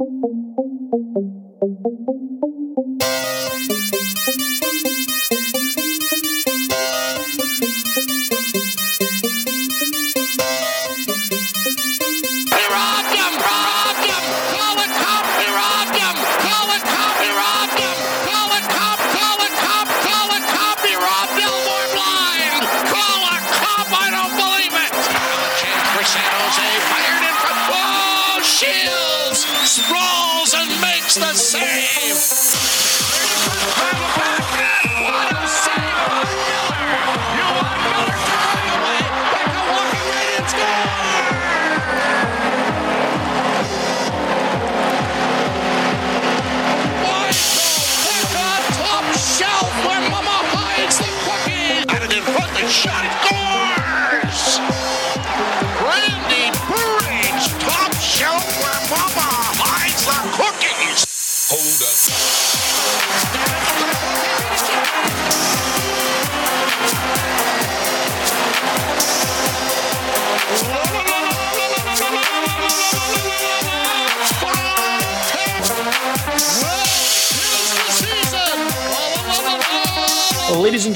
ladies and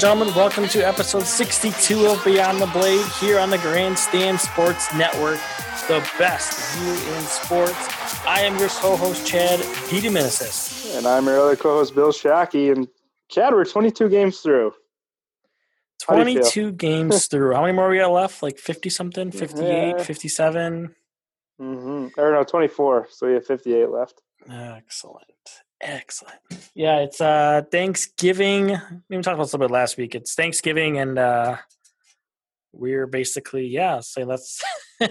gentlemen, welcome to episode 62 of Beyond the Blade here on the Grandstand Sports Network, the best view in sports. I am your co-host Chad DeDominicis. And I'm your other co-host Bill Schake. And Chad, we're 22 games through. 22 games through. How many more we got left? Like 50 something, 58, yeah. 57? Mm-hmm. Or no, 24. So we have 58 left. Excellent. Excellent. Yeah, it's uh Thanksgiving. We talked about this a little bit last week. It's Thanksgiving and uh we're basically yeah, say so let's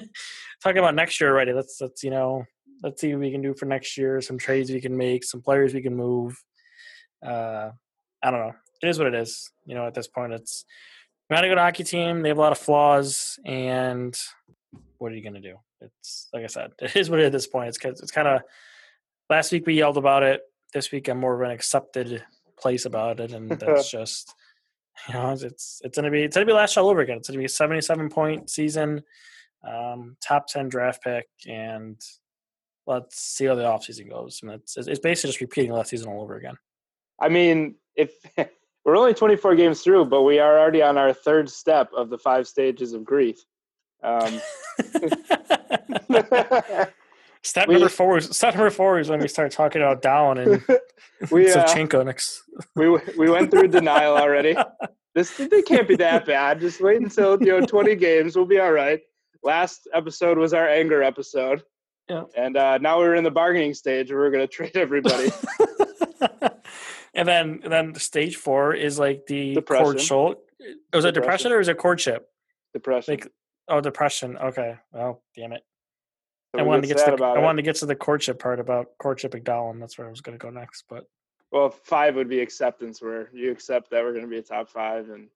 talk about next year already. Let's let's you know let's see what we can do for next year, some trades we can make, some players we can move. Uh I don't know. It is what it is. You know, at this point it's not a good hockey team. They have a lot of flaws and what are you gonna do? It's like I said, it is what it is at this point. It's it's kind of last week we yelled about it this week I'm more of an accepted place about it, and that's just you know it's it's gonna be it's gonna be last all over again. It's gonna be a 77 point season, um, top 10 draft pick, and let's see how the offseason goes. And it's it's basically just repeating last season all over again. I mean, if we're only 24 games through, but we are already on our third step of the five stages of grief. Um, Step we, number four is step number four is when we start talking about Down and we uh, next. we we went through denial already. This they can't be that bad. Just wait until you know twenty games. We'll be all right. Last episode was our anger episode. Yeah. And uh, now we're in the bargaining stage where we're going to trade everybody. and then and then stage four is like the depression. courtship. Was it depression or is it courtship? Depression. Like, oh, depression. Okay. Well, damn it. I wanted to get to the, I wanted to get to the courtship part about courtship McDowell. That's where I was going to go next. But well, five would be acceptance, where you accept that we're going to be a top five, and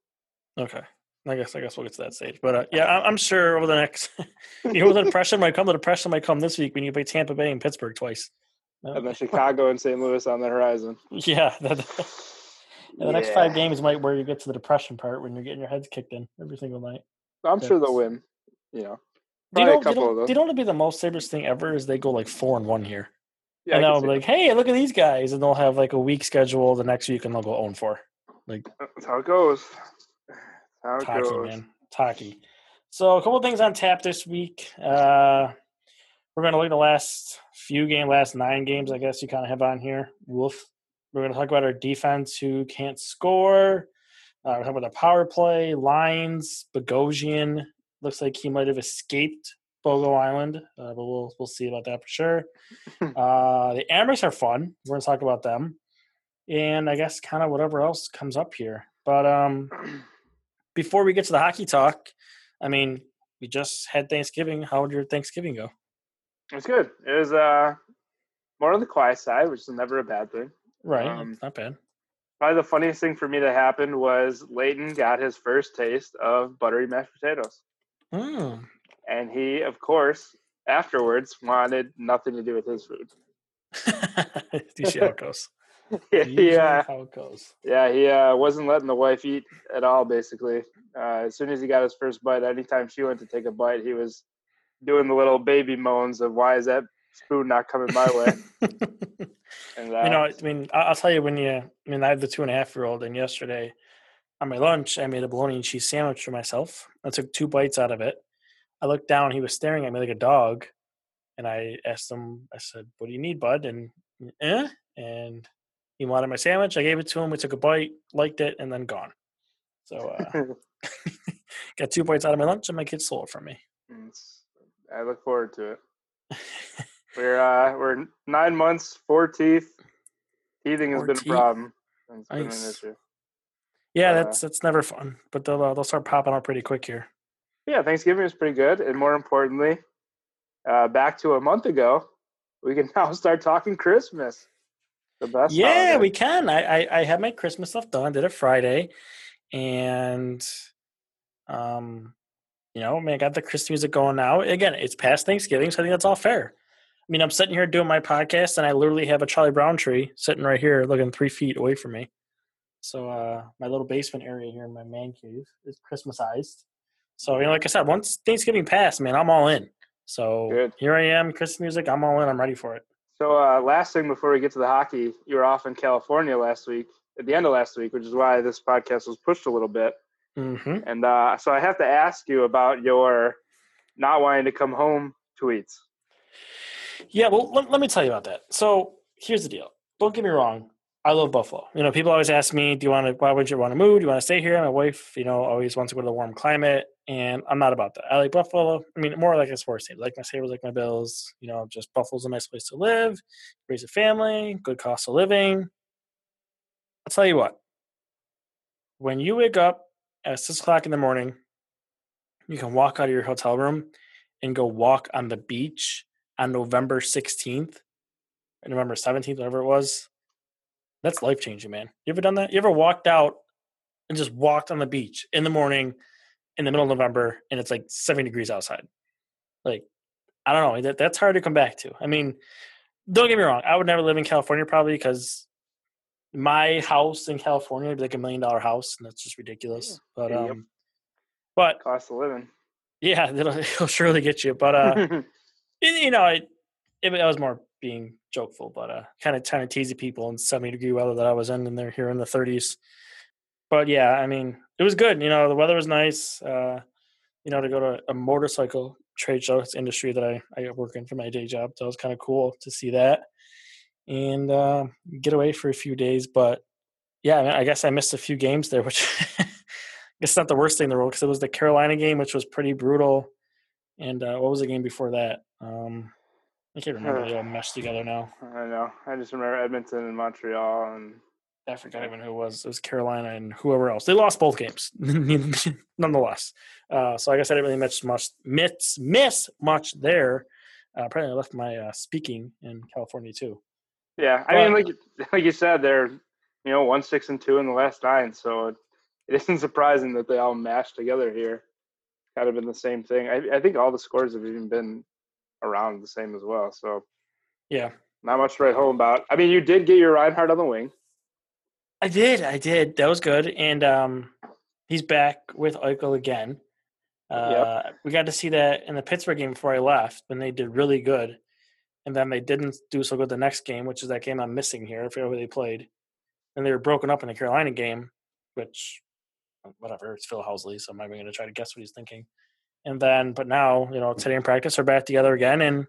okay. I guess I guess we'll get to that stage, but uh, yeah, I'm sure over the next, you know, the depression might come. The depression might come this week when you play Tampa Bay and Pittsburgh twice, and then Chicago and St. Louis on the horizon. Yeah, the, the yeah. next five games might where you get to the depression part when you're getting your heads kicked in every single night. I'm sure they'll win. You know, they don't, they don't, they don't be the most Sabres thing ever is they go like four and one here. Yeah, and they'll be like, hey, look at these guys. And they'll have like a week schedule the next week and they'll go own four. Like That's how it goes. That's how it Taki, goes. man. Taki. So a couple things on tap this week. Uh, we're going to look at the last few games, last nine games, I guess you kind of have on here. Wolf. We're going to talk about our defense who can't score. Uh, we're talking about the power play, lines, Bogosian, Looks like he might have escaped Bogo Island, uh, but we'll we'll see about that for sure. uh, the Amerks are fun. We're gonna talk about them, and I guess kind of whatever else comes up here. But um, before we get to the hockey talk, I mean, we just had Thanksgiving. How did your Thanksgiving go? It's good. It was uh, more on the quiet side, which is never a bad thing. Right, um, not bad. Probably the funniest thing for me that happened was Leighton got his first taste of buttery mashed potatoes. Mm. And he, of course, afterwards wanted nothing to do with his food. see how it goes. yeah, how it goes. Yeah, he uh, wasn't letting the wife eat at all. Basically, uh, as soon as he got his first bite, anytime she went to take a bite, he was doing the little baby moans of "Why is that spoon not coming my way. and, uh, you know, I mean, I'll tell you when you. I mean, I have the two and a half year old, and yesterday on my lunch, I made a bologna and cheese sandwich for myself. I took two bites out of it. I looked down, he was staring at me like a dog, and I asked him. I said, "What do you need, bud?" And eh, and he wanted my sandwich. I gave it to him. We took a bite, liked it, and then gone. So uh, got two bites out of my lunch, and my kids stole it from me. I look forward to it. we're uh, we're nine months, four teeth. Teething has four been teeth. a problem. It's nice. been an issue. Yeah, uh, that's that's never fun, but they'll uh, they'll start popping up pretty quick here. Yeah, Thanksgiving was pretty good, and more importantly, uh, back to a month ago, we can now start talking Christmas. The best. Yeah, holiday. we can. I, I I had my Christmas stuff done. Did it Friday, and um, you know, I mean, I got the Christmas music going now. Again, it's past Thanksgiving, so I think that's all fair. I mean, I'm sitting here doing my podcast, and I literally have a Charlie Brown tree sitting right here, looking three feet away from me. So uh, my little basement area here in my man cave is Christmasized. So you know, like I said, once Thanksgiving passed, man, I'm all in. So Good. here I am, Christmas music. I'm all in. I'm ready for it. So uh, last thing before we get to the hockey, you were off in California last week, at the end of last week, which is why this podcast was pushed a little bit. Mm-hmm. And uh, so I have to ask you about your not wanting to come home tweets. Yeah, well, let, let me tell you about that. So here's the deal. Don't get me wrong. I love Buffalo. You know, people always ask me, "Do you want to? Why would you want to move? Do you want to stay here?" My wife, you know, always wants to go to the warm climate, and I'm not about that. I like Buffalo. I mean, more like a sports team. Like my Sabres, like my Bills. You know, just Buffalo's a nice place to live, raise a family, good cost of living. I'll tell you what. When you wake up at six o'clock in the morning, you can walk out of your hotel room and go walk on the beach on November 16th, November 17th, whatever it was that's life changing, man. You ever done that? You ever walked out and just walked on the beach in the morning in the middle of November and it's like 70 degrees outside? Like, I don't know. That, that's hard to come back to. I mean, don't get me wrong. I would never live in California probably because my house in California would be like a million dollar house and that's just ridiculous. But, um, yep. but cost of living. Yeah, it'll, it'll surely get you. But, uh, you know, it, it, it was more being jokeful, but uh, kind of kind of teasing people in 70 degree weather that I was in, and they're here in the 30s. But yeah, I mean, it was good. You know, the weather was nice. Uh, you know, to go to a motorcycle trade show industry that I, I work in for my day job. So it was kind of cool to see that and uh, get away for a few days. But yeah, I, mean, I guess I missed a few games there, which it's not the worst thing in the world because it was the Carolina game, which was pretty brutal. And uh, what was the game before that? Um, I can't remember. they all meshed together now. I know. I just remember Edmonton and Montreal, and I forgot even who it was. It was Carolina and whoever else. They lost both games, nonetheless. Uh, so I guess I didn't really miss much, miss, miss much there. Uh, apparently, I left my uh, speaking in California too. Yeah, I but, mean, like like you said, they're you know one six and two in the last nine, so it, it isn't surprising that they all mashed together here. Kind of been the same thing. I, I think all the scores have even been around the same as well. So yeah, not much to write home about. I mean, you did get your Reinhart on the wing. I did, I did. That was good, and um, he's back with Eichel again. Uh, yep. We got to see that in the Pittsburgh game before I left when they did really good, and then they didn't do so good the next game, which is that game I'm missing here. I forget who they played, and they were broken up in the Carolina game, which whatever. It's Phil Housley, so I'm not even going to try to guess what he's thinking. And then, but now, you know, today in practice, are back together again, and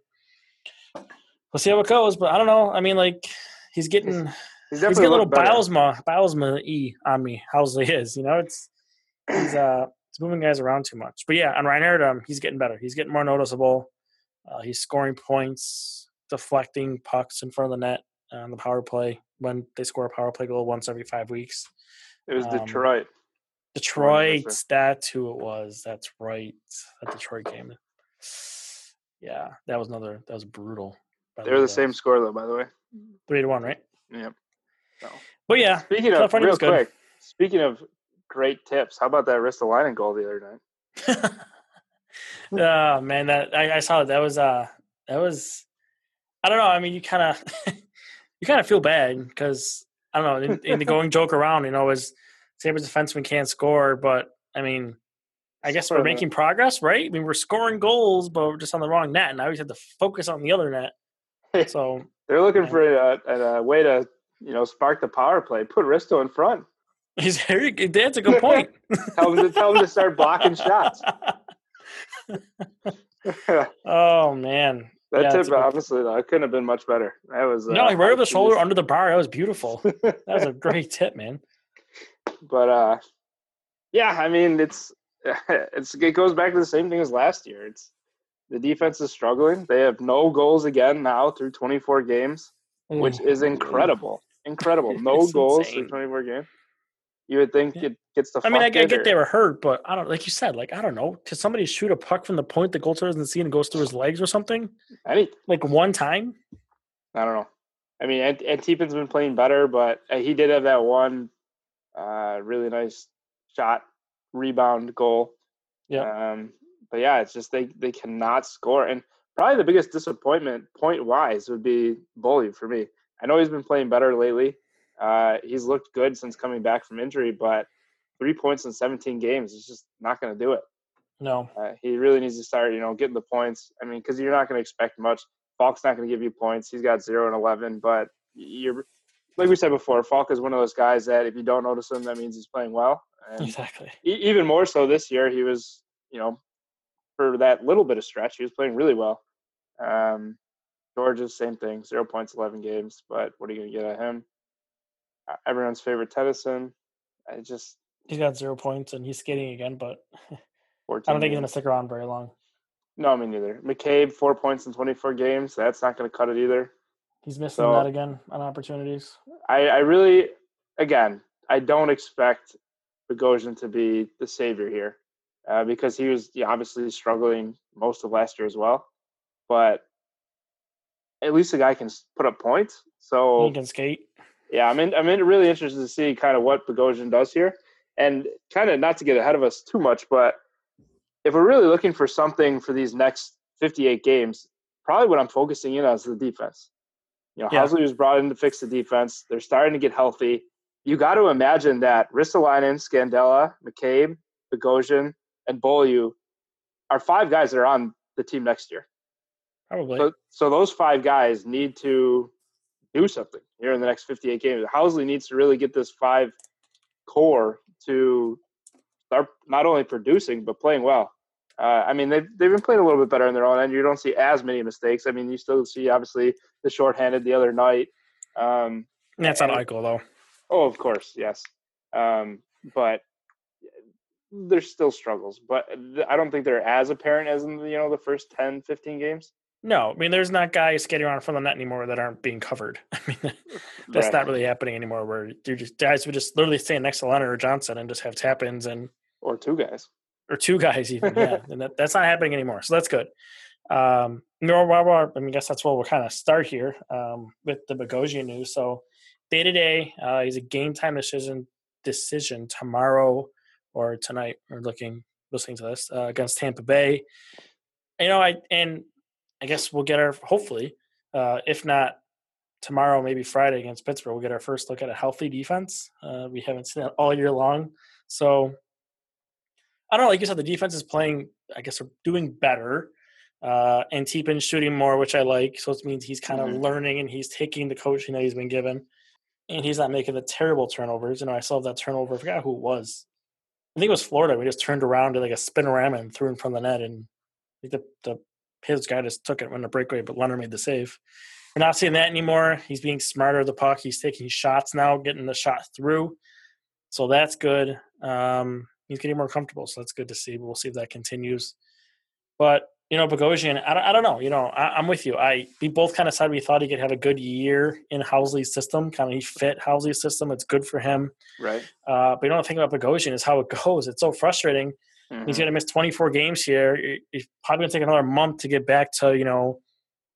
we'll see how it goes. But I don't know. I mean, like he's getting he's, he's getting a little Bylsma Bylsma e on me. Housley is, you know, it's he's uh he's moving guys around too much. But yeah, on Reinhart, um, he's getting better. He's getting more noticeable. Uh, he's scoring points, deflecting pucks in front of the net on the power play when they score a power play goal once every five weeks. It was um, Detroit. Detroit, that's who it was. That's right. That Detroit game. Yeah, that was another. That was brutal. They're the, the same score though, by the way. Three to one, right? Yep. So. But yeah, speaking of real quick, speaking of great tips, how about that Ristolainen goal the other night? oh man, that I, I saw it. That was uh, that was. I don't know. I mean, you kind of you kind of feel bad because I don't know. In, in the going joke around, you know, is Sabres defenseman can't score, but I mean, I guess we're making progress, right? I mean, we're scoring goals, but we're just on the wrong net. And now we have to focus on the other net So they're looking yeah. for a, a, way to you know spark the power play. Put Risto in front. He's very. That's a good point. tell him to tell him to start blocking shots. oh man, that yeah, tip, honestly, though, it couldn't have been much better. That was no, uh, right over the shoulder, under the bar. That was beautiful. that was a great tip, man. But uh, yeah, I mean, it's it's it goes back to the same thing as last year. It's the defense is struggling. They have no goals again now through 24 games, mm. which is incredible. Incredible. No goals insane. through 24 games. You would think yeah. it gets the. I mean, I, I get or... they were hurt, but I don't like you said. Like I don't know, Could somebody shoot a puck from the point the goaltender doesn't see and goes through his legs or something? Any like one time? I don't know. I mean, and, Antipin's been playing better, but uh, he did have that one uh, really nice shot, rebound goal. Yeah. Um, but yeah, it's just they they cannot score, and probably the biggest disappointment point wise would be Bully for me. I know he's been playing better lately. Uh, he's looked good since coming back from injury, but three points in 17 games is just not going to do it. No, uh, he really needs to start, you know, getting the points. I mean, because you're not going to expect much. Falk's not going to give you points. He's got zero and 11, but you're like we said before. Falk is one of those guys that if you don't notice him, that means he's playing well. And exactly. E- even more so this year, he was, you know, for that little bit of stretch, he was playing really well. Um, Gorges same thing, zero points, 11 games. But what are you going to get at him? everyone's favorite Tennyson. I just he's got zero points and he's skating again, but I don't think he's gonna stick around very long. No, me neither. McCabe four points in twenty four games. That's not gonna cut it either. He's missing so, that again on opportunities. I, I really, again, I don't expect Bogosian to be the savior here uh, because he was yeah, obviously struggling most of last year as well. But at least the guy can put up points. So he can skate yeah, I'm in, I'm in really interested to see kind of what Bogosian does here, and kind of not to get ahead of us too much, but if we're really looking for something for these next 58 games, probably what I'm focusing in on is the defense. You know, yeah. Housley was brought in to fix the defense. They're starting to get healthy. You got to imagine that Ristolainen, Scandella, McCabe, Bogosian, and Beaulieu are five guys that are on the team next year. Probably. So, so those five guys need to do something here in the next 58 games. Housley needs to really get this five core to start not only producing but playing well. Uh, I mean, they've they've been playing a little bit better on their own end. You don't see as many mistakes. I mean, you still see obviously the shorthanded the other night. Um, That's not Eichel though. Oh, of course, yes. Um, but there's still struggles. But I don't think they're as apparent as in you know the first 10, 15 games. No, I mean, there's not guys skating around from the net anymore that aren't being covered. I mean, that's right. not really happening anymore. Where you're just guys would just literally stand next to Lehner or Johnson and just have tap ins and or two guys or two guys even. yeah, and that, that's not happening anymore. So that's good. Um, no, I mean, I guess that's where we'll kind of start here um, with the Bogosian news. So day to day, uh, he's a game time decision decision tomorrow or tonight. We're looking listening to this uh, against Tampa Bay. You know, I and I guess we'll get our hopefully, uh, if not tomorrow, maybe Friday against Pittsburgh, we'll get our first look at a healthy defense. Uh, we haven't seen that all year long, so I don't know. Like you said, the defense is playing. I guess we're doing better. Uh, and Antipin's shooting more, which I like. So it means he's kind of mm-hmm. learning and he's taking the coaching that he's been given. And he's not making the terrible turnovers. You know, I saw that turnover. I forgot who it was. I think it was Florida. We just turned around to like a spinorama and threw in from the net, and the the his guy just took it when the breakaway, but Lehner made the save. We're not seeing that anymore. He's being smarter with the puck. He's taking shots now, getting the shot through. So that's good. Um, he's getting more comfortable, so that's good to see. But we'll see if that continues. But you know, Bogosian, I don't, I don't know. You know, I, am with you. I we both kind of said we thought he could have a good year in Housley's system. Kind of he fit Housley's system. It's good for him. Right. Uh, but you know, the thing about Bogosian is how it goes. It's so frustrating Mm-hmm. He's going to miss 24 games here. He's probably going to take another month to get back to you know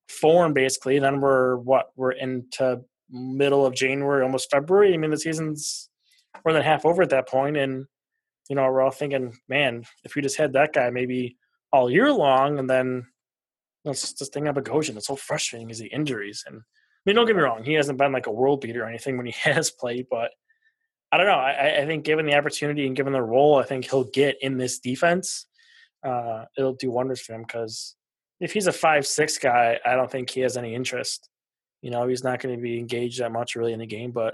form basically. Then we're what we're into middle of January, almost February. I mean, the season's more than half over at that point, and you know we're all thinking, man, if we just had that guy maybe all year long, and then let's just think about Bogosian. It's so frustrating is the injuries, and I mean, don't get me wrong, he hasn't been like a world beater or anything when he has played, but I don't know. I, I, think given the opportunity and given the role, I think he'll get in this defense. Uh, it'll do wonders for him because if he's a five six guy, I don't think he has any interest. You know, he's not going to be engaged that much really in the game. But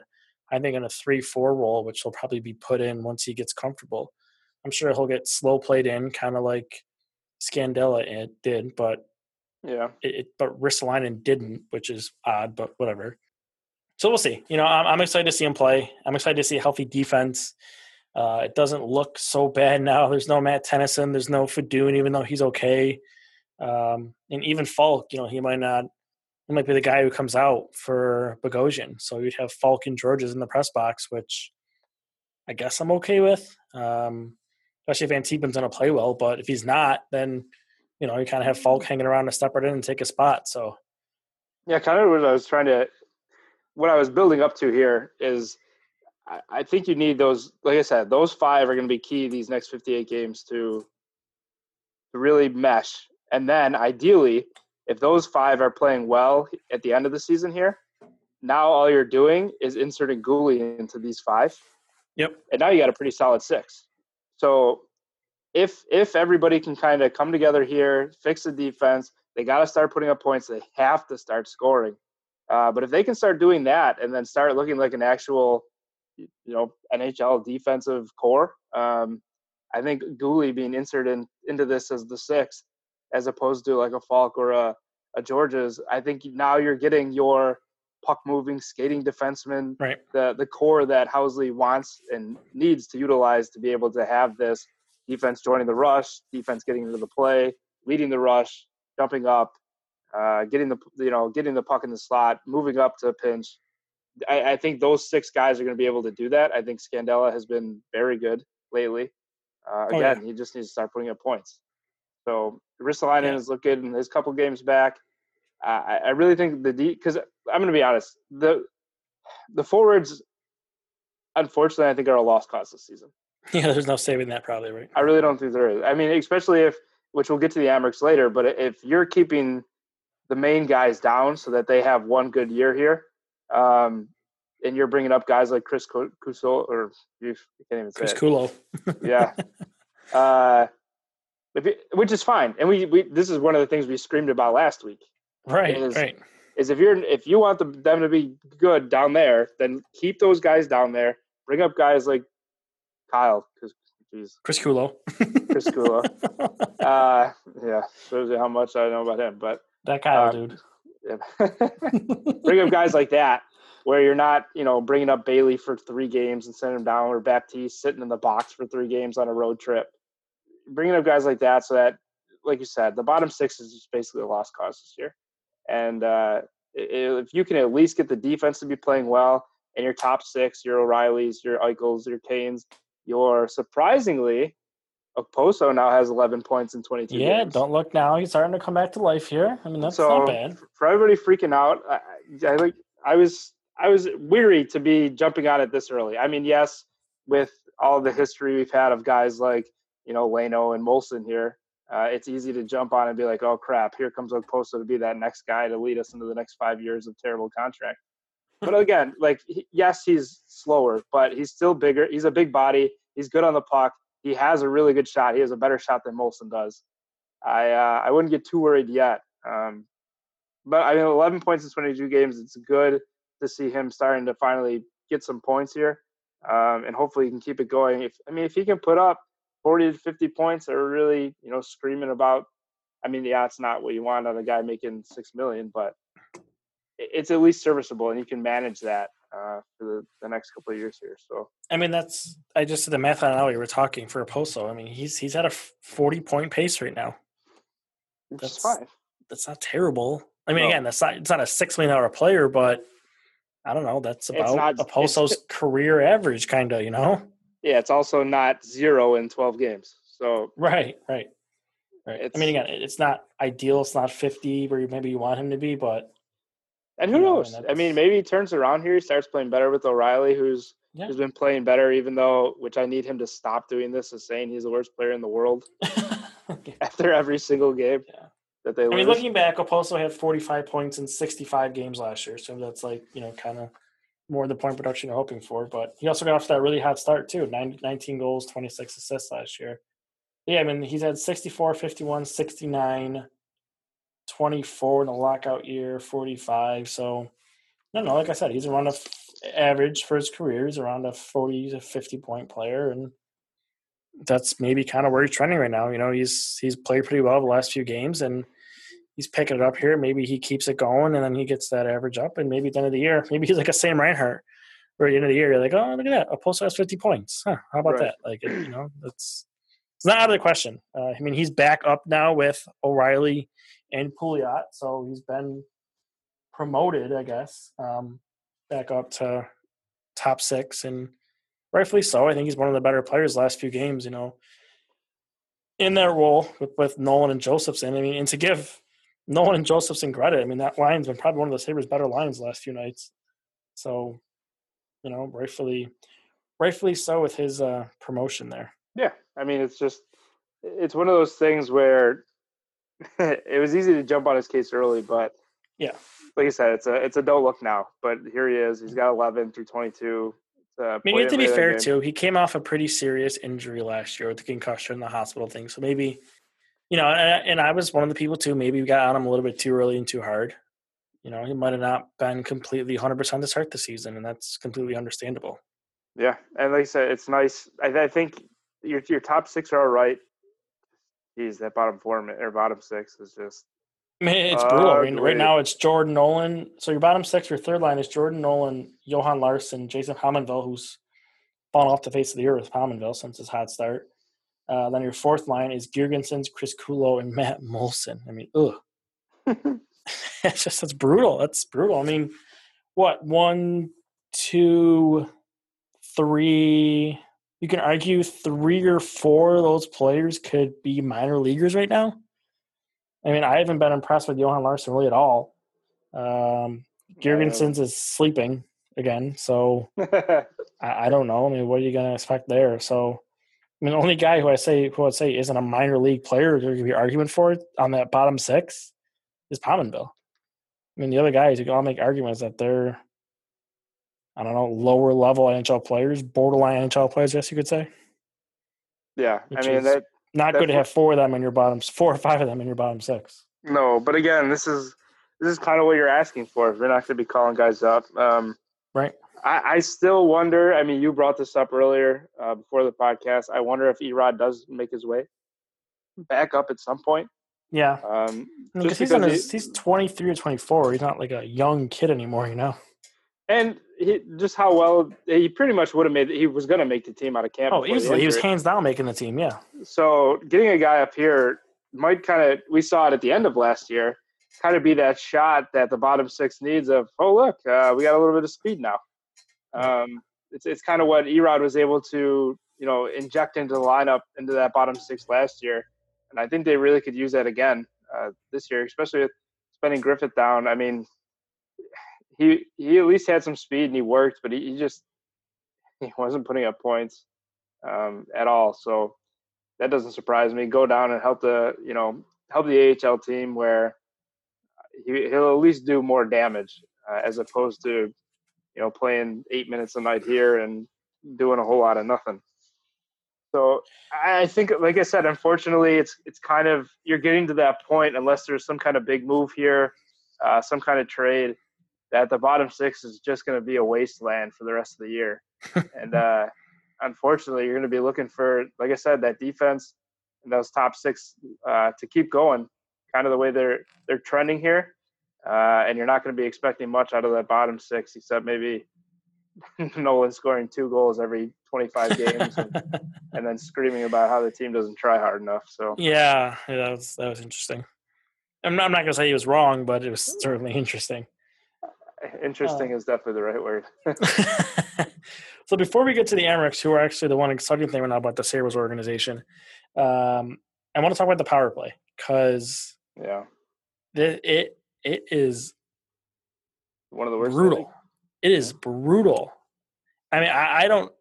I think in a three four role, which he'll probably be put in once he gets comfortable, I'm sure he'll get slow played in, kind of like Scandella did. But yeah, it, it but Ristolainen didn't, which is odd, but whatever. So we'll see. You know, I'm, I'm excited to see him play. I'm excited to see a healthy defense. Uh, it doesn't look so bad now. There's no Matt Tennyson. There's no Fedun, even though he's okay. Um, and even Falk, you know, he might not. He might be the guy who comes out for Bogosian. So you'd have Falk and Gorges in the press box, which I guess I'm okay with. Um, especially if Antipin's going to play well. But if he's not, then you know you kind of have Falk hanging around to step right in and take a spot. So yeah, kind of what I was trying to, what I was building up to here is I, think you need those. Like I said, those five are going to be key these next 58 games to really mesh. And then ideally, if those five are playing well at the end of the season here, now all you're doing is inserting Guhle into these five. Yep. And now you got a pretty solid six. So if if everybody can kind of come together here, fix the defense, they got to start putting up points. They have to start scoring. Uh, but if they can start doing that and then start looking like an actual you know NHL defensive core. Um, I think Guhle being inserted in, into this as the sixth, as opposed to like a Falk or a, a Gorges, I think now you're getting your puck moving, skating defenseman, right. the the core that Housley wants and needs to utilize to be able to have this defense joining the rush, defense getting into the play, leading the rush, jumping up, uh, getting the you know getting the puck in the slot, moving up to a pinch, I, I think those six guys are going to be able to do that. I think Scandella has been very good lately. Uh, again, oh, yeah. he just needs to start putting up points. So Ristolainen yeah. good in his couple games back. Uh, I, I really think the D because I'm going to be honest, the the forwards, unfortunately, I think are a lost cause this season. Yeah, there's no saving that, probably, right? I really don't think there is. I mean, especially if, which we'll get to the Amerks later, but if you're keeping the main guys down so that they have one good year here, um, and you're bringing up guys like Chris Cuso or you can't even say Criscuolo. yeah. Uh, it, which is fine. And we, we, this is one of the things we screamed about last week. Right. Is, right. Is if you're, if you want the, them to be good down there, then keep those guys down there. Bring up guys like Kyle, because Jeez. Criscuolo. Chris Kulo. uh, yeah, shows you how much I know about him. But that Kyle uh, dude. Bring up guys like that, where you're not, you know, bringing up Bailey for three games and sending him down, or Baptiste sitting in the box for three games on a road trip. Bringing up guys like that, so that, like you said, the bottom six is just basically a lost cause this year. And uh, if you can at least get the defense to be playing well, and your top six, your O'Reillys, your Eichels, your Kanes, your surprisingly Okposo now has 11 points in 22 yeah, games. don't look now. He's starting to come back to life here. I mean, that's so, not bad. For everybody freaking out, I, I like I was I was weary to be jumping on it this early. I mean, yes, with all the history we've had of guys like you know Leino and Moulson here, uh, it's easy to jump on and be like, oh crap, here comes Okposo to be that next guy to lead us into the next five years of terrible contract. but again, like yes, he's slower, but he's still bigger. He's a big body. He's good on the puck he has a really good shot. He has a better shot than Moulson does. I uh, I wouldn't get too worried yet. Um, but I mean, 11 points in 22 games. It's good to see him starting to finally get some points here, um, and hopefully he can keep it going. If I mean, if he can put up 40 to 50 points that are really you know screaming about. I mean, yeah, it's not what you want on a guy making six million, but it's at least serviceable, and you can manage that uh, for the, the next couple of years here. So I mean, that's I just did the math on how we were talking for Okposo. I mean, he's he's at a forty point pace right now. That's fine. That's not terrible. I mean, no. again, that's not it's not a six million dollar player, but I don't know. That's about not, Okposo's career average, kind of. You know. Yeah, it's also not zero in twelve games. So right, right, right. I mean, again, it's not ideal. It's not fifty where maybe you want him to be, but and who knows? I mean, maybe he turns around here. He starts playing better with O'Reilly, who's yeah. who's been playing better. Even though, which I need him to stop doing this, is saying he's the worst player in the world okay. after every single game yeah. that they. Lose. I lose. mean, looking back, Okposo had 45 points in 65 games last year, so that's like you know kind of more the point production you're hoping for. But he also got off that really hot start too 19 goals, 26 assists last year. Yeah, I mean, he's had 64, 51, 69, 24 in the lockout year, 45. So, no, no, like I said, he's around a f- average for his career. He's around a 40 to 50 point player. And that's maybe kind of where he's trending right now. You know, he's he's played pretty well the last few games and he's picking it up here. Maybe he keeps it going and then he gets that average up. And maybe at the end of the year, maybe he's like a Sam Reinhart. Where at the end of the year, you're like, oh, look at that. A post has 50 points. Huh, how about right. that? Like, you know, that's it's not out of the question. Uh, I mean, he's back up now with O'Reilly and Pouliot, so he's been promoted, I guess, um, back up to top six, and rightfully so. I think he's one of the better players last few games. You know, in that role with, with Nolan and Josefson. I mean, and to give Nolan and Josefson credit, I mean that line's been probably one of the Sabres' better lines last few nights. So, you know, rightfully, rightfully so with his uh, promotion there. Yeah, I mean, it's just it's one of those things where it was easy to jump on his case early, but yeah, like I said, it's a it's a don't look now. But here he is. He's got 11 through 22. I mean, to be fair game. too, he came off a pretty serious injury last year with the concussion and the hospital thing. So maybe, you know, and, and I was one of the people too. Maybe we got on him a little bit too early and too hard. You know, he might have not been completely 100% to start the season, and that's completely understandable. Yeah, and like I said, it's nice. I, I think your your top six are all right. Geez, that bottom four or bottom six is just. I mean, it's brutal. I uh, mean, right now it's Jordan Nolan. So your bottom six, your third line is Jordan Nolan, Johan Larsson, Jason Pominville, who's fallen off the face of the earth, Pominville, since his hot start. Uh, then your fourth line is Girgensons, Criscuolo, and Matt Moulson. I mean, ugh. it's just that's brutal. That's brutal. I mean, what one, two, three, you can argue three or four of those players could be minor leaguers right now. I mean, I haven't been impressed with Johan Larsson really at all. Um, Girgensons is sleeping again, so I, I, don't know. I mean, what are you going to expect there? So, I mean, the only guy who I say who I would say isn't a minor league player there could be argument for it on that bottom six is Pominville. I mean, the other guys you can all make arguments that they're I don't know, lower level NHL players, borderline NHL players, I guess you could say. Yeah, Which I mean that not good to have four of them in your bottom, four or five of them in your bottom six. No, but again, this is this is kind of what you're asking for. We're not going to be calling guys up, um, right? I, I, still wonder. I mean, you brought this up earlier uh, before the podcast. I wonder if Erod does make his way back up at some point. Yeah, um, because he's, his, he's 23 or 24. He's not like a young kid anymore, you know. And he, just how well he pretty much would have made. He was going to make the team out of camp. Oh, easily. He was hands down making the team. Yeah. So getting a guy up here might kind of. We saw it at the end of last year. Kind of be that shot that the bottom six needs of. Oh look, uh, we got a little bit of speed now. Um, it's it's kind of what Erod was able to you know inject into the lineup into that bottom six last year, and I think they really could use that again uh, this year, especially with spending Griffith down. I mean, he he at least had some speed and he worked, but he, he just he wasn't putting up points um, at all. So that doesn't surprise me. Go down and help the you know help the AHL team where he, he'll at least do more damage uh, as opposed to you know playing eight minutes a night here and doing a whole lot of nothing. So I think, like I said, unfortunately, it's it's kind of you're getting to that point unless there's some kind of big move here, uh, some kind of trade that the bottom six is just going to be a wasteland for the rest of the year. and uh, unfortunately, you're going to be looking for, like I said, that defense and those top six uh, to keep going, kind of the way they're they're trending here. Uh, and you're not going to be expecting much out of that bottom six, except maybe Nolan scoring two goals every 25 games, and, and, then screaming about how the team doesn't try hard enough. So yeah, yeah that was that was interesting. I'm not, I'm not going to say he was wrong, but it was certainly interesting. Interesting uh, is definitely the right word. so before we get to the Amerks, who are actually the one exciting thing right now about the Sabres organization, um, I want to talk about the power play because yeah, it, it it is one of the worst. Brutal. It is brutal. I mean, I, I don't.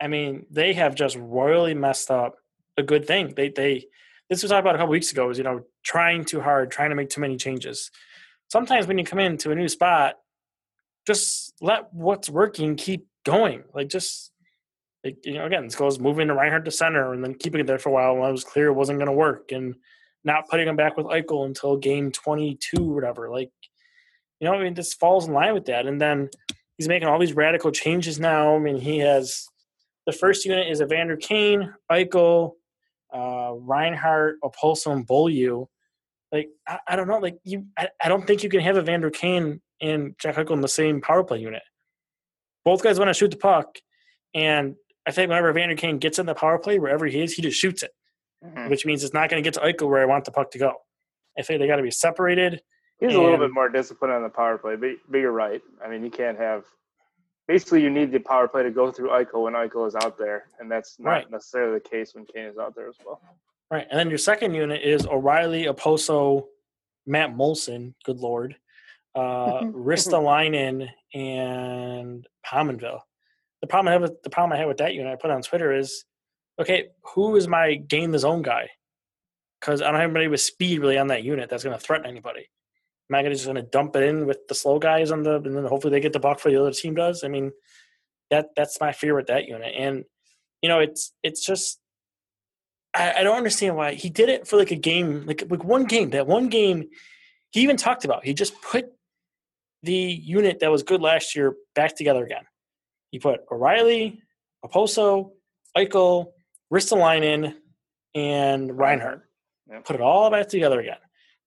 I mean, they have just royally messed up a good thing. They they this was talked about a couple weeks ago. Was you know trying too hard, trying to make too many changes sometimes when you come into a new spot, just let what's working keep going. Like just like, you know, again, this goes moving the Reinhart to center and then keeping it there for a while when it was clear it wasn't going to work. And not putting him back with Eichel until game 22 or whatever. Like, you know, I mean, this falls in line with that. And then he's making all these radical changes now. I mean, he has the first unit is Evander Kane, Eichel, uh, Reinhart, Okposo, and Beaulieu. Like, I, I, don't know. Like, you, I, I don't think you can have Evander Kane and Jack Eichel in the same power play unit. Both guys want to shoot the puck, and I think whenever Evander Kane gets in the power play, wherever he is, he just shoots it, mm-hmm. which means it's not going to get to Eichel where I want the puck to go. I think they got to be separated. He's and, a little bit more disciplined on the power play, but, but you're right. I mean, you can't have basically you need the power play to go through Eichel when Eichel is out there, and that's not right. necessarily the case when Kane is out there as well. Right, and then your second unit is O'Reilly, Okposo, Matt Moulson. Good lord, uh, Ristolainen, and Pominville. The problem I have with the problem I have with that unit I put on Twitter is, okay, who is my gain the zone guy? Because I don't have anybody with speed really on that unit that's going to threaten anybody. Am I to just going to dump it in with the slow guys on the, and then hopefully they get the buck for the other team does? I mean, that that's my fear with that unit, and you know, it's it's just I, I don't understand why he did it for like a game, like like one game. That one game, he even talked about. He just put the unit that was good last year back together again. He put O'Reilly, Okposo, Eichel, Ristolainen, and Reinhart. Yep. Put it all back together again.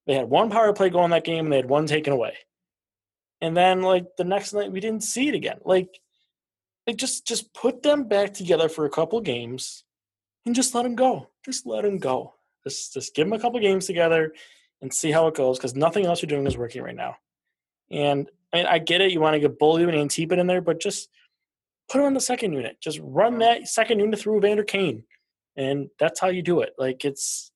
They had one power play goal in that game, and they had one taken away. And then, like the next night, we didn't see it again. Like, like just just put them back together for a couple games, and just let them go. Just let them go. Just just give them a couple games together, and see how it goes. Because nothing else you're doing is working right now. And I mean, I get it. You want to get Beaulieu and Antipin in there, but just put him on the second unit. Just run that second unit through Vander Kane, and that's how you do it. Like it's,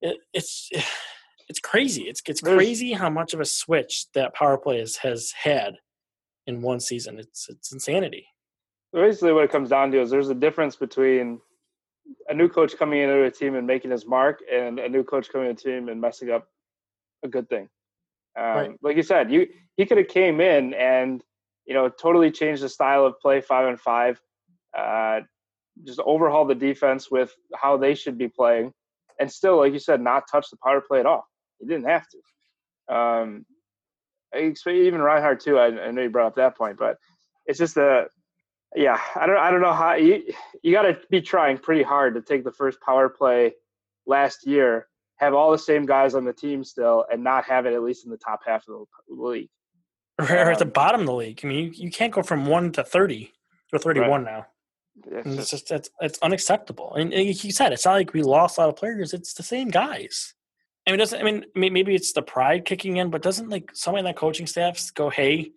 it, it's, it's crazy. It's it's crazy how much of a switch that power play has, has had in one season. It's it's insanity. Basically, what it comes down to is there's a difference between a new coach coming into a team and making his mark, and a new coach coming into a team and messing up a good thing. Um, right. Like you said, you he could have came in and you know totally changed the style of play five and five, uh, just overhaul the defense with how they should be playing, and still, like you said, not touch the power play at all. He didn't have to. Um, I expect even Reinhart too. I, I know you brought up that point, but it's just a yeah. I don't I don't know how you you got to be trying pretty hard to take the first power play last year have all the same guys on the team still and not have it at least in the top half of the league. Or um, at the um, bottom of the league. I mean, you, you can't go from one to thirty or thirty-one right. now. It's just, it's just it's, it's unacceptable. And, and you said it's not like we lost a lot of players; it's the same guys. I mean, doesn't I mean maybe it's the pride kicking in, but doesn't like somebody in that coaching staff go, "Hey,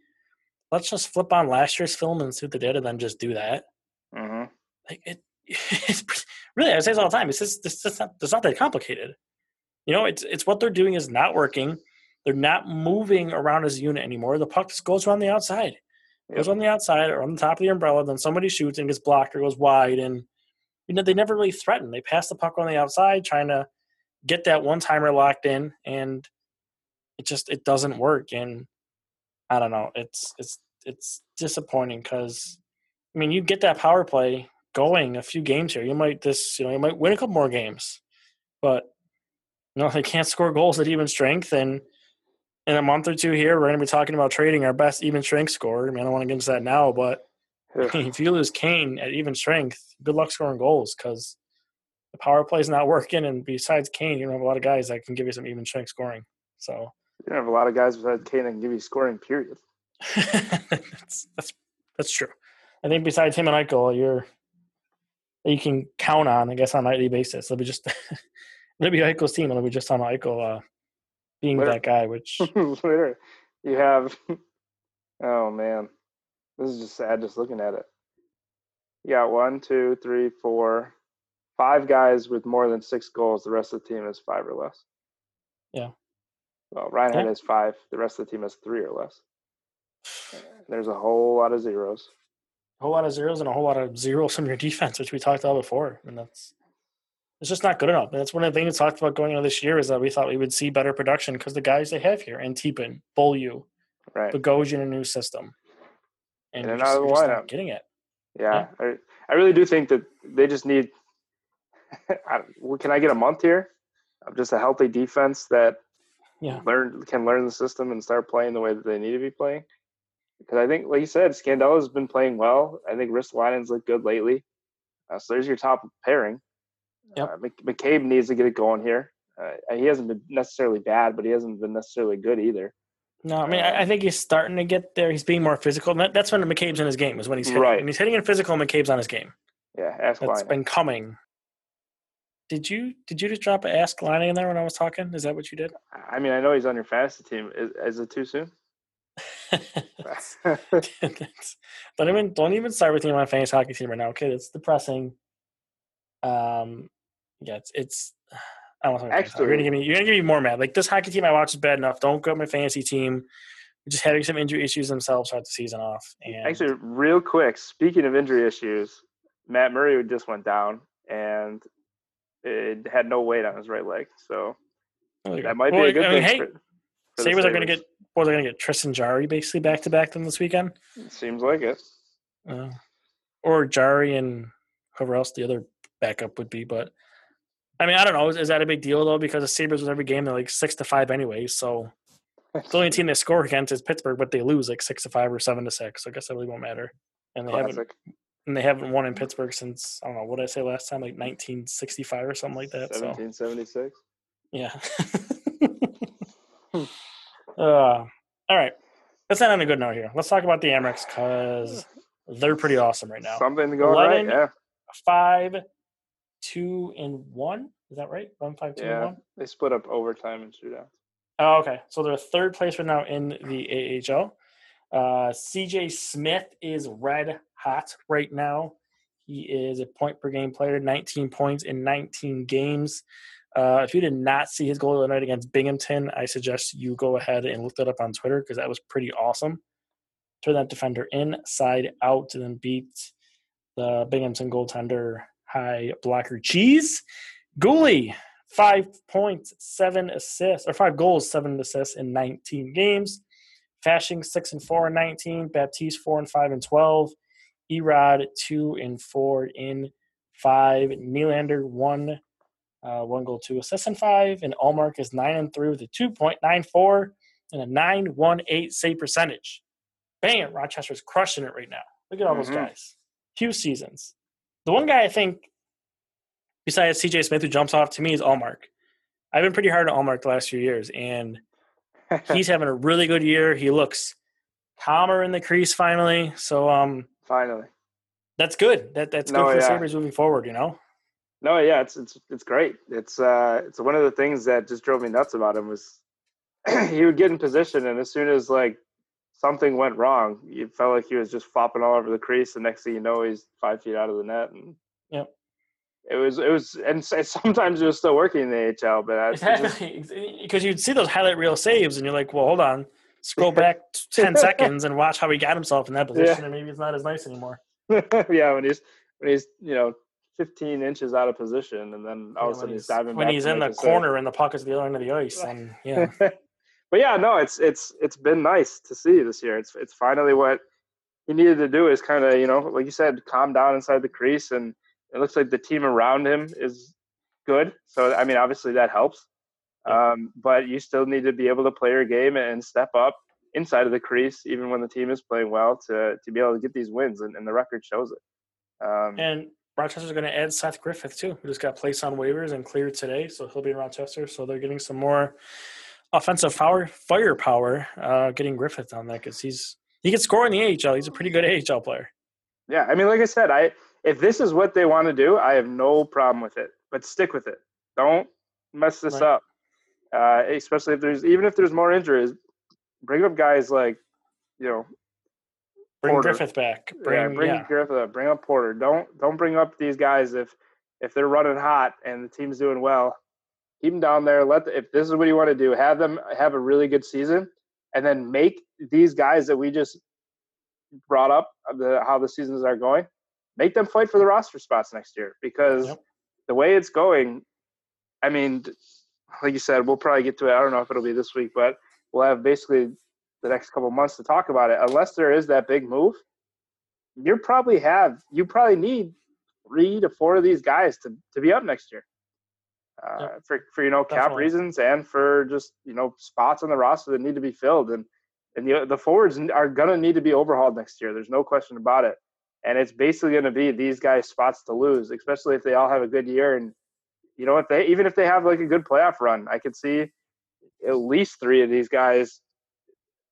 let's just flip on last year's film and see what they did, and then just do that." Mm-hmm. Like it, it's really I say this all the time. It's just it's, just not it's not that complicated. You know, it's it's what they're doing is not working. They're not moving around as a unit anymore. The puck just goes around the outside. It goes on the outside or on the top of the umbrella, then somebody shoots and gets blocked or goes wide. And you know, they never really threaten. They pass the puck on the outside, trying to get that one timer locked in, and it just it doesn't work. And I don't know. It's it's it's disappointing because I mean, you get that power play going a few games here. You might this you know you might win a couple more games, but you know, they can't score goals at even strength. And in a month or two here, we're going to be talking about trading our best even strength scorer. I mean, I don't want to get into that now, but if you lose Kane at even strength, good luck scoring goals because the power play is not working. And besides Kane, you don't have a lot of guys that can give you some even strength scoring. So you don't have a lot of guys besides Kane that can give you scoring. Period. that's that's that's true. I think besides him and Eichel, you're you can count on, I guess, on a nightly basis. It'll be just maybe Eichel's team, and we just on Eichel uh, being Later. that guy. Which Later. you have, oh man, this is just sad just looking at it. You got one, two, three, four, five guys with more than six goals. The rest of the team is five or less. Yeah. Well, Reinhart yeah. has five. The rest of the team has three or less. There's a whole lot of zeros. A whole lot of zeros and a whole lot of zeros from your defense, which we talked about before, and that's it's just not good enough. And that's one of the things we talked about going into this year is that we thought we would see better production because the guys they have here, Antipin, Beaulieu, right. Bogosian, a new system. And, and just, just not getting it. Yeah, yeah, I, I really do think that they just need. can I get a month here? just a healthy defense that yeah. learn can learn the system and start playing the way that they need to be playing. Because I think, like you said, Scandella has been playing well. I think Ristolainen's looked good lately. Uh, so there's your top pairing. Yep. Uh, McCabe needs to get it going here. Uh, he hasn't been necessarily bad, but he hasn't been necessarily good either. No, I mean, I, I um, think he's starting to get there. He's being more physical. That's when McCabe's in his game, is when he's hitting. Right. When he's hitting in physical, McCabe's on his game. Yeah, ask That's Laine. been coming. Did you did you just drop an ask Laine in there when I was talking? Is that what you did? I mean, I know he's on your fantasy team. Is, is it too soon? don't even don't even start with me on my fantasy hockey team right now. Okay, it's depressing. Um, yeah, it's it's. I don't know. Actually, you're gonna give me you're gonna give me more mad. Like this hockey team I watch is bad enough. Don't go my fantasy team. Just having some injury issues themselves start the season off. And actually, real quick, speaking of injury issues, Matt Murray just went down and it had no weight on his right leg. So that might well, be a good I mean, thing. Hey, for, for Sabres are going to get what they're going to get Tristan Jarry basically back to back them this weekend. seems like it. Uh, or Jarry and whoever else the other backup would be, but I mean, I don't know. Is, is that a big deal though? Because the Sabres with every game they're like six to five anyway. So the only team they score against is Pittsburgh, but they lose like six to five or seven to six. So I guess that really won't matter. And they Classic. haven't and they haven't won in Pittsburgh since I don't know what did I say last time, like 1965 or something like that. 1776. So. Yeah. uh, all right. Let's end on a good note here. Let's talk about the Amerks because they're pretty awesome right now. Something to go right, yeah. Five, two, and one. Is that right? One, five, two, yeah. and one. They split up overtime and shootout. Oh, okay. So they're third place right now in the AHL. Uh, CJ Smith is red hot right now. He is a point per game player, 19 points in 19 games. Uh, if you did not see his goal of the night against Binghamton, I suggest you go ahead and look that up on Twitter because that was pretty awesome. Turn that defender inside out and then beat the Binghamton goaltender high blocker cheese. Points, seven assists, or five goals, seven assists in 19 games. Fasching, six and four in 19. Baptiste, four and five and 12. Erod two and four in five. Nylander one, uh, one goal, two assists in five, and Ullmark is nine and three with a two point nine four and a nine one eight save percentage. Bam! Rochester's crushing it right now. Look at all mm-hmm. those guys. Huge seasons. The one guy I think, besides CJ Smith, who jumps off to me is Ullmark. I've been pretty hard on Ullmark the last few years, and he's having a really good year. He looks calmer in the crease finally. So um, Finally. That's good. That that's no, good for yeah. Sabres moving forward, you know? No, yeah, it's it's it's great. It's uh it's one of the things that just drove me nuts about him was he would get in position and as soon as like something went wrong, you felt like he was just flopping all over the crease. The next thing you know, he's five feet out of the net, and yep. It was it was and sometimes it was still working in the AHL, but exactly. Because eh, you'd see those highlight reel saves, and you're like, well, hold on, scroll back 10 seconds and watch how he got himself in that position yeah. and maybe it's not as nice anymore. Yeah when he's when he's you know 15 inches out of position and then all yeah, of a sudden he's diving when he's in the corner and the puck is the other end of the ice and yeah but yeah no it's it's it's been nice to see this year it's it's finally what he needed to do is kind of you know like you said calm down inside the crease and it looks like the team around him is good so i mean obviously that helps um, but you still need to be able to play your game and step up inside of the crease, even when the team is playing well, to to be able to get these wins, and, and the record shows it. Um, and Rochester's going to add Seth Griffith too, who just got placed on waivers and cleared today, so he'll be in Rochester. So they're getting some more offensive power, firepower, uh, getting Griffith on that because he's he can score in the AHL. He's a pretty good AHL player. Yeah, I mean, like I said, I if this is what they want to do, I have no problem with it. But stick with it. Don't mess this right. up uh, especially if there's even if there's more injuries. Bring up guys like, you know, bring Porter. Griffith back. Bring, yeah, bring yeah. Griffith up. Bring up Porter. Don't don't bring up these guys if if they're running hot and the team's doing well. Keep them down there. Let the, if this is what you want to do, have them have a really good season, and then make these guys that we just brought up the how the seasons are going, make them fight for the roster spots next year because yep. the way it's going, I mean, like you said, we'll probably get to it. I don't know if it'll be this week, but we'll have basically the next couple months to talk about it. Unless there is that big move, you probably have you probably need three to four of these guys to to be up next year. Uh, yep. for for you know cap Definitely. reasons and for just you know spots on the roster that need to be filled and and the the forwards are gonna need to be overhauled next year. There's no question about it. And it's basically going to be these guys' spots to lose, especially if they all have a good year. And you know what? They even if they have like a good playoff run, I could see at least three of these guys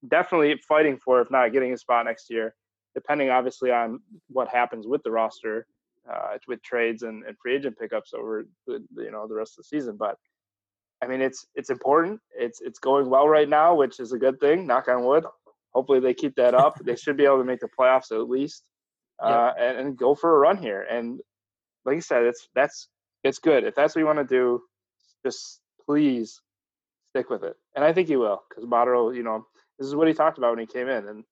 definitely fighting for, if not getting a spot next year, depending obviously on what happens with the roster, uh, with trades and, and free agent pickups over the, you know the rest of the season. But I mean, it's it's important. It's it's going well right now, which is a good thing. Knock on wood. Hopefully they keep that up. they should be able to make the playoffs at least, uh, and, and go for a run here. And like I said, it's that's it's good. If that's what you want to do, just please stick with it. And I think he will, because Botterill, you know, this is what he talked about when he came in, and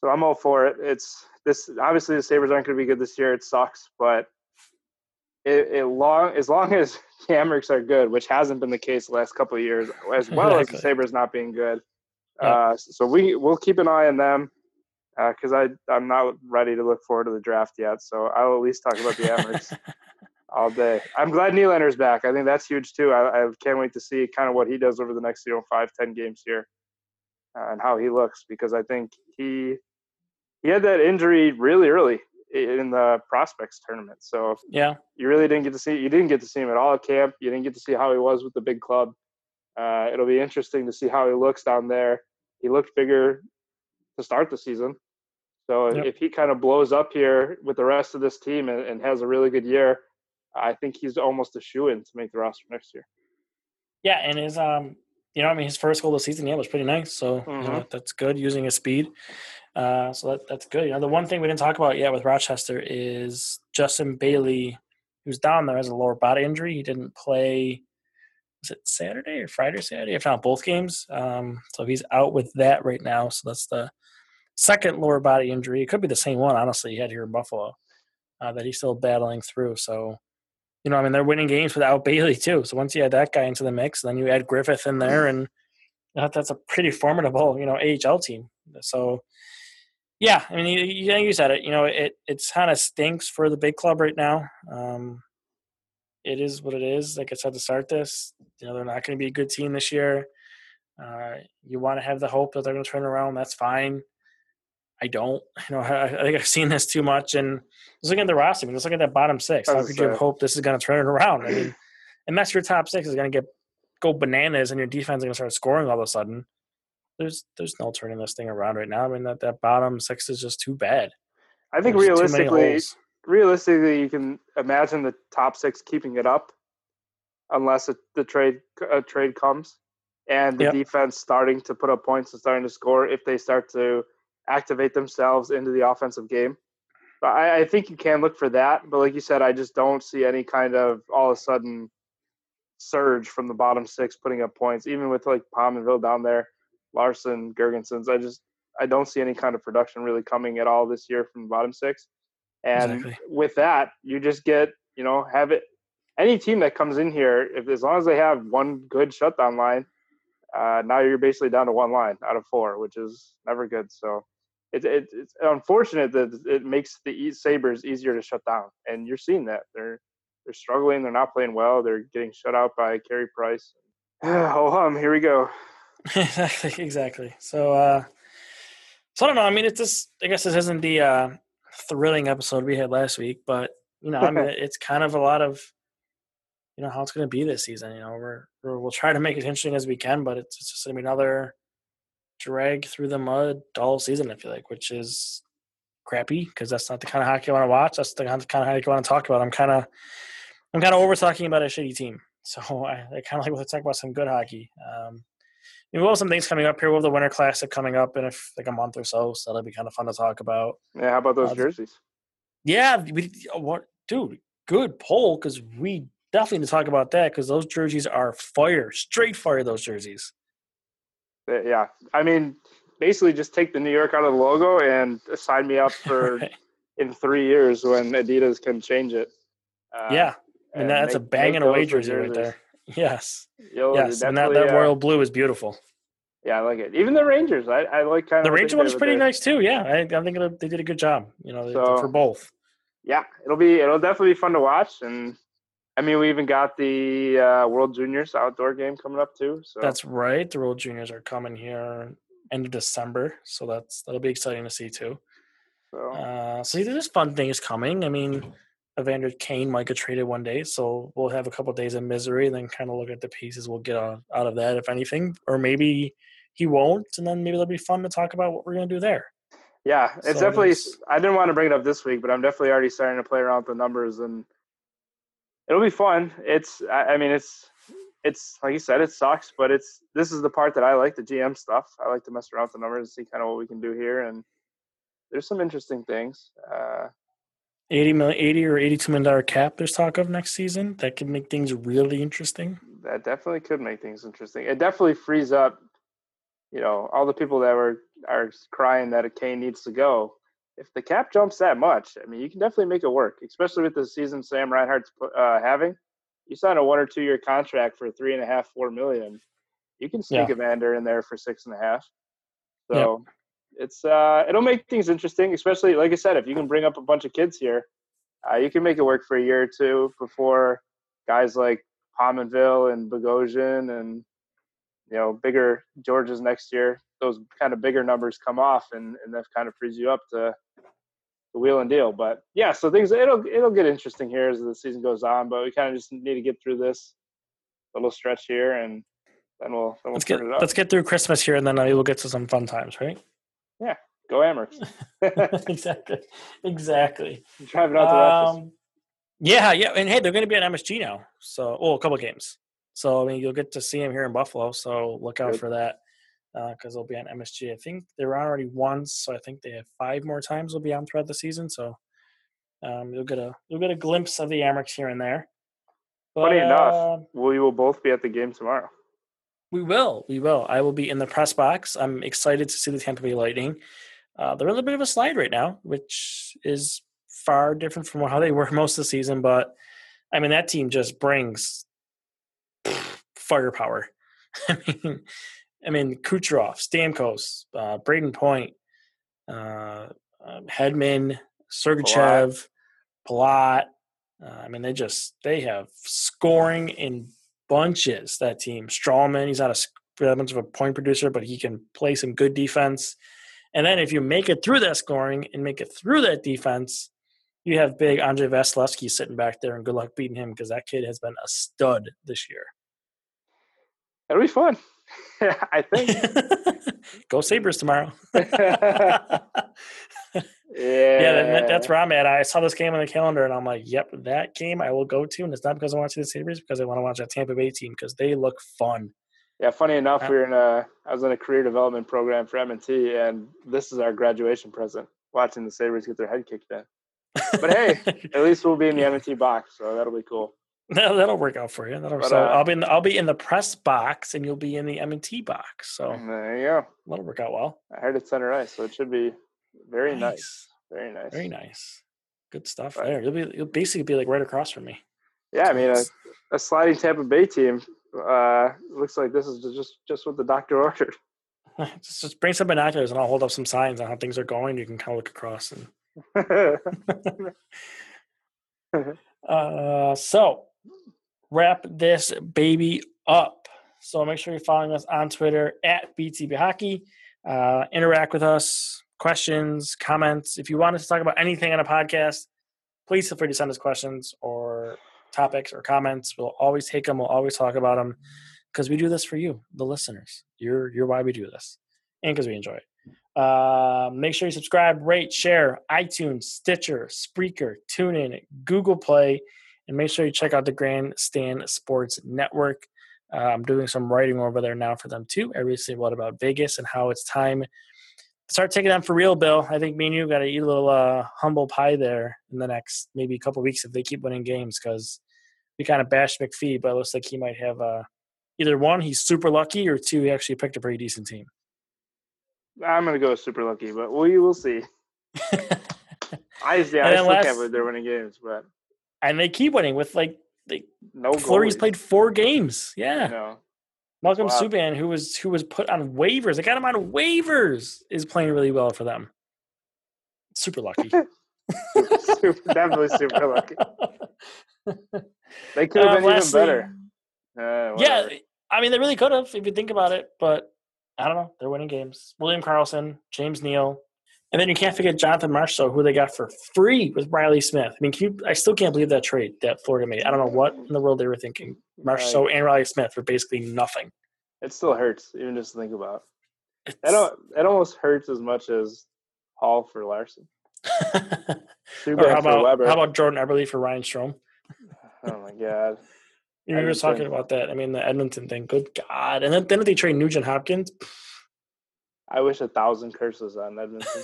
so I'm all for it. It's this obviously the Sabres aren't going to be good this year. It sucks, but it, it long as long as Amerks are good, which hasn't been the case the last couple of years, as well exactly. as the Sabres not being good. Yeah. Uh, so we we'll keep an eye on them because uh, I I'm not ready to look forward to the draft yet. So I'll at least talk about the Amerks all day. I'm glad Nylander's back. I think that's huge too. I, I can't wait to see kind of what he does over the next you know five ten games here uh, and how he looks because I think he he had that injury really early in the prospects tournament. So yeah, you really didn't get to see you didn't get to see him at all at camp. You didn't get to see how he was with the big club. Uh, it'll be interesting to see how he looks down there. He looked bigger to start the season. So yep. if he kind of blows up here with the rest of this team and, and has a really good year, I think he's almost a shoe in to make the roster next year. Yeah, and his um, you know, I mean, his first goal of the season, yeah, was pretty nice. So mm-hmm. you know, mm-hmm. that's good using his speed. Uh, so that, that's good. You know, the one thing we didn't talk about yet with Rochester is Justin Bailey, who's down there has a lower body injury. He didn't play. Was it Saturday or Friday or Saturday? If not both games. Um, so he's out with that right now. So that's the second lower body injury. It could be the same one, honestly. He had here in Buffalo uh, that he's still battling through. So you know, I mean, they're winning games without Bailey too. So once you add that guy into the mix, then you add Griffith in there, and that's a pretty formidable, you know, AHL team. So, yeah, I mean, you, you said it. You know, it it kind of stinks for the big club right now. Um, it is what it is. Like I said to start this, you know, they're not going to be a good team this year. Uh, you want to have the hope that they're going to turn around. That's fine. I don't. You know, I, I, think I've seen this too much. And just looking at the roster, I mean, just look at that bottom six. How could you have hope this is going to turn it around? I mean, unless your top six is going to get go bananas and your defense is going to start scoring all of a sudden, there's there's no turning this thing around right now. I mean, that, that bottom six is just too bad. I think there's realistically, realistically, you can imagine the top six keeping it up, unless a, the trade a trade comes and the yep. defense starting to put up points and starting to score. If they start to activate themselves into the offensive game. But I, I, think you can look for that. But like you said, I just don't see any kind of all of a sudden surge from the bottom six putting up points, even with like Pominville down there, Larsson, Girgensons. I just I don't see any kind of production really coming at all this year from the bottom six. And exactly. with that, you just get, you know, have it any team that comes in here, if as long as they have one good shutdown line, uh, now you're basically down to one line out of four, which is never good. So it, it, it's unfortunate that it makes the Sabres easier to shut down, and you're seeing that they're they're struggling. They're not playing well. They're getting shut out by Carey Price. oh hum, here we go. exactly, exactly. So, uh, so I don't know. I mean, it's just. I guess this isn't the uh, thrilling episode we had last week, but you know, I mean, it's kind of a lot of you know how it's going to be this season. You know, we're, we will try to make it interesting as we can, but it's, it's just going to be another drag through the mud all season. I feel like, which is crappy because that's not the kind of hockey I want to watch. That's the kind of hockey I want to talk about. I'm kind of I'm kind of over talking about a shitty team. So I, I kind of like to talk about some good hockey. Um, we will have some things coming up here. We'll have the Winter Classic coming up in a, like a month or so, so that'll be kind of fun to talk about. Yeah, how about those uh, jerseys? Yeah, we, what, dude? Good poll because we definitely need to talk about that because those jerseys are fire, straight fire. Those jerseys. Yeah, I mean, basically, just take the New York out of the logo and sign me up for right. in three years when Adidas can change it. Uh, yeah, and, and that's make, a banging away jersey right there. Yes, Yo, yes, and that, that uh, royal blue is beautiful. Yeah, I like it. Even the Rangers, I, I like kind of the Ranger one is pretty nice too. Yeah, I, I think they did a good job. You know, so, for both. Yeah, it'll be it'll definitely be fun to watch, and I mean, we even got the uh, World Juniors outdoor game coming up too. So that's right. The World Juniors are coming here end of December, so that's that'll be exciting to see too. So, uh, so there's fun things coming. I mean, Evander Kane might get traded one day, so we'll have a couple days of misery, and then kind of look at the pieces we'll get out, out of that, if anything, or maybe he won't, and then maybe it'll be fun to talk about what we're gonna do there. Yeah, it's so definitely. I didn't want to bring it up this week, but I'm definitely already starting to play around with the numbers, and it'll be fun. It's. I, I mean, it's. It's like you said, it sucks, but it's. This is the part that I like the GM stuff. I like to mess around with the numbers and see kind of what we can do here, and there's some interesting things. Uh, 80 million 80 or 82 million dollar cap there's talk of next season that could make things really interesting that definitely could make things interesting it definitely frees up you know all the people that were are crying that a Kane needs to go. If the cap jumps that much, I mean, you can definitely make it work, especially with the season Sam Reinhart's uh, having. You sign a one or two year contract for three and a half, four million. You can sneak yeah. Evander in there for six and a half. So yeah. It's uh, it'll make things interesting, especially like I said, if you can bring up a bunch of kids here, uh, you can make it work for a year or two before guys like Pominville and Bogosian and you know bigger Gorges next year, those kind of bigger numbers come off, and and that kind of frees you up to the wheel and deal. But yeah, so things it'll it'll get interesting here as the season goes on. But we kind of just need to get through this little stretch here, and then we'll then we'll let's get let's get through Christmas here, and then we'll get to some fun times, right? Yeah, go Amerks. exactly, exactly. Driving out to um, Yeah, yeah, and hey, they're going to be at MSG now, so oh, a couple games. So I mean, you'll get to see him here in Buffalo. So look out Good. for that because uh, they'll be on MSG. I think they were already once, so I think they have five more times they'll be on throughout the season. So um, you'll get a you'll get a glimpse of the Amerks here and there. But, Funny enough, uh, we will both be at the game tomorrow. We will, we will. I will be in the press box. I'm excited to see the Tampa Bay Lightning. Uh, they're a little bit of a slide right now, which is far different from how they were most of the season. But I mean, that team just brings firepower. I mean, I mean Kucherov, Stamkos, uh, Brayden Point, uh, uh, Hedman, Sergachev, Palat. Uh, I mean, they just they have scoring in bunches. That team, Stralman, he's not a much of a point producer, but he can play some good defense. And then if you make it through that scoring and make it through that defense, you have big Andre Vasilevskiy sitting back there, and good luck beating him because that kid has been a stud this year. It'll be fun. I think. Go Sabres tomorrow. yeah, yeah that, that's where I'm at. I saw this game on the calendar and I'm like, yep, that game I will go to. And it's not because I want to see the Sabres, because I want to watch that Tampa Bay team because they look fun. Yeah, funny enough, we are in a I was in a career development program for M&T, and this is our graduation present, watching the Sabres get their head kicked in. But hey, at least we'll be in the M&T box, so that'll be cool. That'll work out for you. That'll, but, so uh, I'll be in the, I'll be in the press box, and you'll be in the M and T box. So there you go. That'll work out well. I heard it's center ice, so it should be very nice. nice. Very nice. Very nice. Good stuff but, there. You'll be you'll basically be like right across from me. Yeah, I mean a, a sliding Tampa Bay team. Uh, looks like this is just just what the doctor ordered. just, just bring some binoculars, and I'll hold up some signs on how things are going. You can kind of look across and. uh, so wrap this baby up. So make sure you're following us on Twitter at BTB Hockey. Uh, interact with us, questions, comments. If you want us to talk about anything on a podcast, please feel free to send us questions or topics or comments. We'll always take them. We'll always talk about them because we do this for you, the listeners. You're you're why we do this, and because we enjoy it. Uh, make sure you subscribe, rate, share, iTunes, Stitcher, Spreaker, TuneIn, Google Play and make sure you check out the Grandstand Sports Network. Uh, I'm doing some writing over there now for them too. I recently wrote about Vegas and how it's time start taking them for real, Bill. I think me and you got to eat a little uh, humble pie there in the next maybe a couple weeks if they keep winning games because we kind of bashed McPhee, but it looks like he might have uh, either one, he's super lucky, or two, he actually picked a pretty decent team. I'm going to go super lucky, but we will see. I, yeah, I still last, can't believe they're winning games, but and they keep winning with like they no Fleury's played four games. Yeah. No. Malcolm wow. Subban, who was who was put on waivers, they got him on waivers, is playing really well for them. Super lucky. super, definitely super lucky. They could have uh, been lastly, even better. Uh, yeah, I mean, they really could have if you think about it, but I don't know. They're winning games. William Karlsson, James Neal, and then you can't forget Jonathan Marchessault, who they got for free with Reilly Smith. I mean, you, I still can't believe that trade that Florida made. I don't know what in the world they were thinking. Marchessault right. and Reilly Smith for basically nothing. It still hurts, even just to think about. It, it, it almost hurts as much as Hall for Larsson. or how about, how about Jordan Eberle for Ryan Strome? Oh my god. You were talking about that. I mean, the Edmonton thing. Good God! And then then they trade Nugent Hopkins. I wish a thousand curses on Edmonton.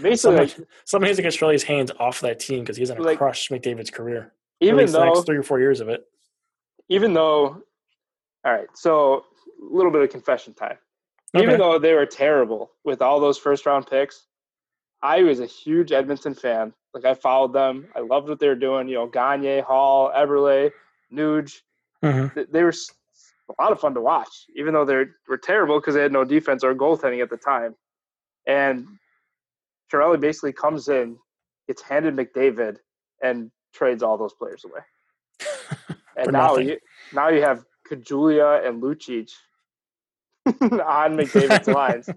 Basically, like, someone needs to get Chiarelli's hands off that team because he's going to crush McDavid's career. Even though next three or four years of it. Even though, all right, so a little bit of confession time. Okay. Even though they were terrible with all those first round picks, I was a huge Edmonton fan. Like I followed them. I loved what they were doing. You know, Gagner, Hall, Eberle, Nuge. Mm-hmm. They were a lot of fun to watch, even though they were terrible because they had no defense or goaltending at the time. And Chiarelli basically comes in, gets handed McDavid, and trades all those players away. and now you now you have Caggiula and Lucic on McDavid's lines.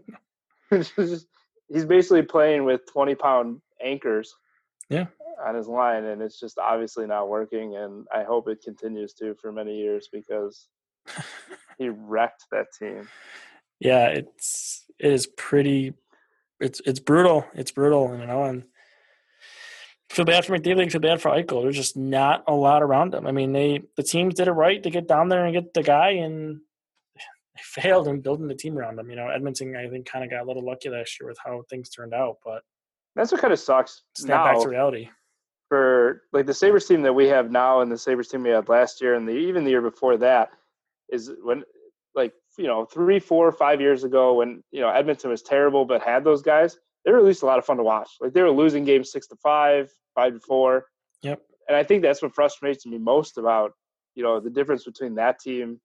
He's basically playing with twenty pound anchors. Yeah. On his line, and it's just obviously not working. And I hope it continues to for many years because he wrecked that team. Yeah, it's it is pretty. It's it's brutal. It's brutal, you know, and feel bad for McDavid. Feel bad for Eichel. There's just not a lot around them. I mean, they the teams did it right to get down there and get the guy, and they failed in building the team around them. You know, Edmonton, I think, kind of got a little lucky last year with how things turned out, but that's what kind of sucks. Snap now back to reality for like the Sabres team that we have now, and the Sabres team we had last year, and the even the year before that is when like you know three, four, five years ago when you know Edmonton was terrible but had those guys, they were at least a lot of fun to watch. Like they were losing games six to five, five to four. Yep. And I think that's what frustrates me most about you know the difference between that team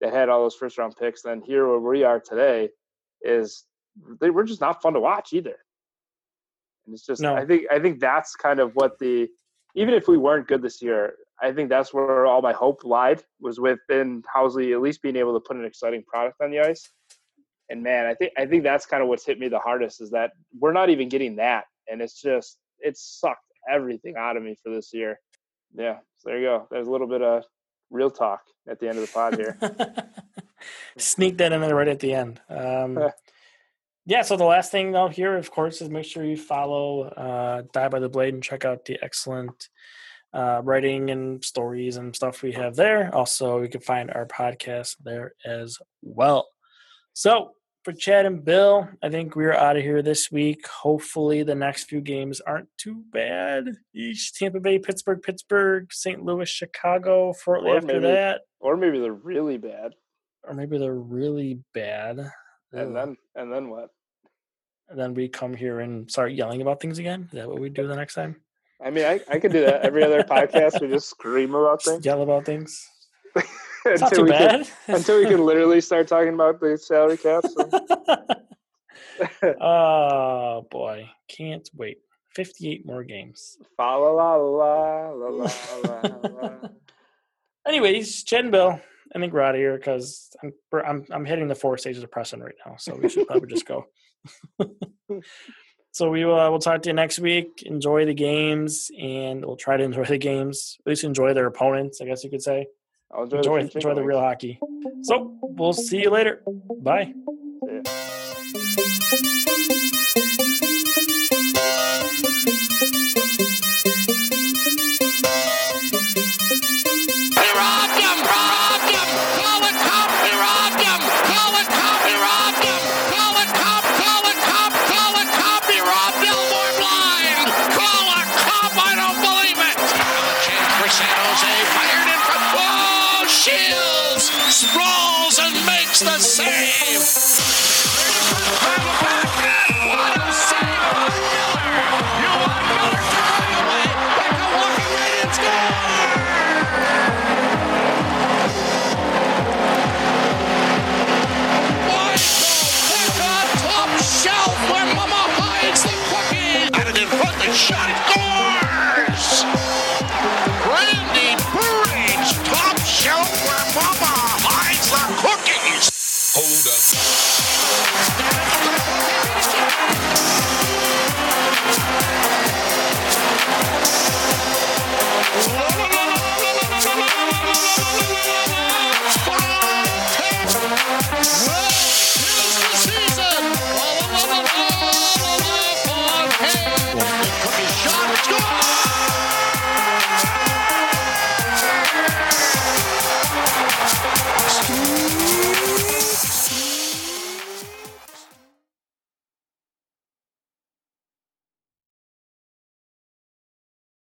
that had all those first round picks and here where we are today is they were just not fun to watch either. And it's just no. I think I think that's kind of what the even if we weren't good this year, I think that's where all my hope lied was within Housley at least being able to put an exciting product on the ice. And man, I think I think that's kind of what's hit me the hardest is that we're not even getting that, and it's just it's sucked everything out of me for this year. Yeah, so there you go. There's a little bit of real talk at the end of the pod here. Sneak that in there right at the end. Um, yeah, so the last thing though here, of course, is make sure you follow uh, Die by the Blade and check out the excellent uh, writing and stories and stuff we have there. Also, you can find our podcast there as well. So, for Chad and Bill, I think we're out of here this week. Hopefully, the next few games aren't too bad. Each Tampa Bay, Pittsburgh, Pittsburgh, St. Louis, Chicago. Shortly after maybe, that, or maybe they're really bad, or maybe they're really bad. And then, and then what? And then we come here and start yelling about things again. Is that what we do the next time? I mean, I, I could do that every other podcast. We just scream about things, yell about things. until not too we bad. Can, until we can literally start talking about the salary cap. So. oh boy, can't wait! Fifty-eight more games. La la la la la la. Anyways, and Bill, I think we're out of here because I'm I'm I'm hitting the four stages of pressing right now, so we should probably just go. So we will uh, we'll talk to you next week. Enjoy the games, and we'll try to enjoy the games. At least enjoy their opponents, I guess you could say. I'll enjoy enjoy, the, enjoy the real hockey. So we'll see you later. Bye.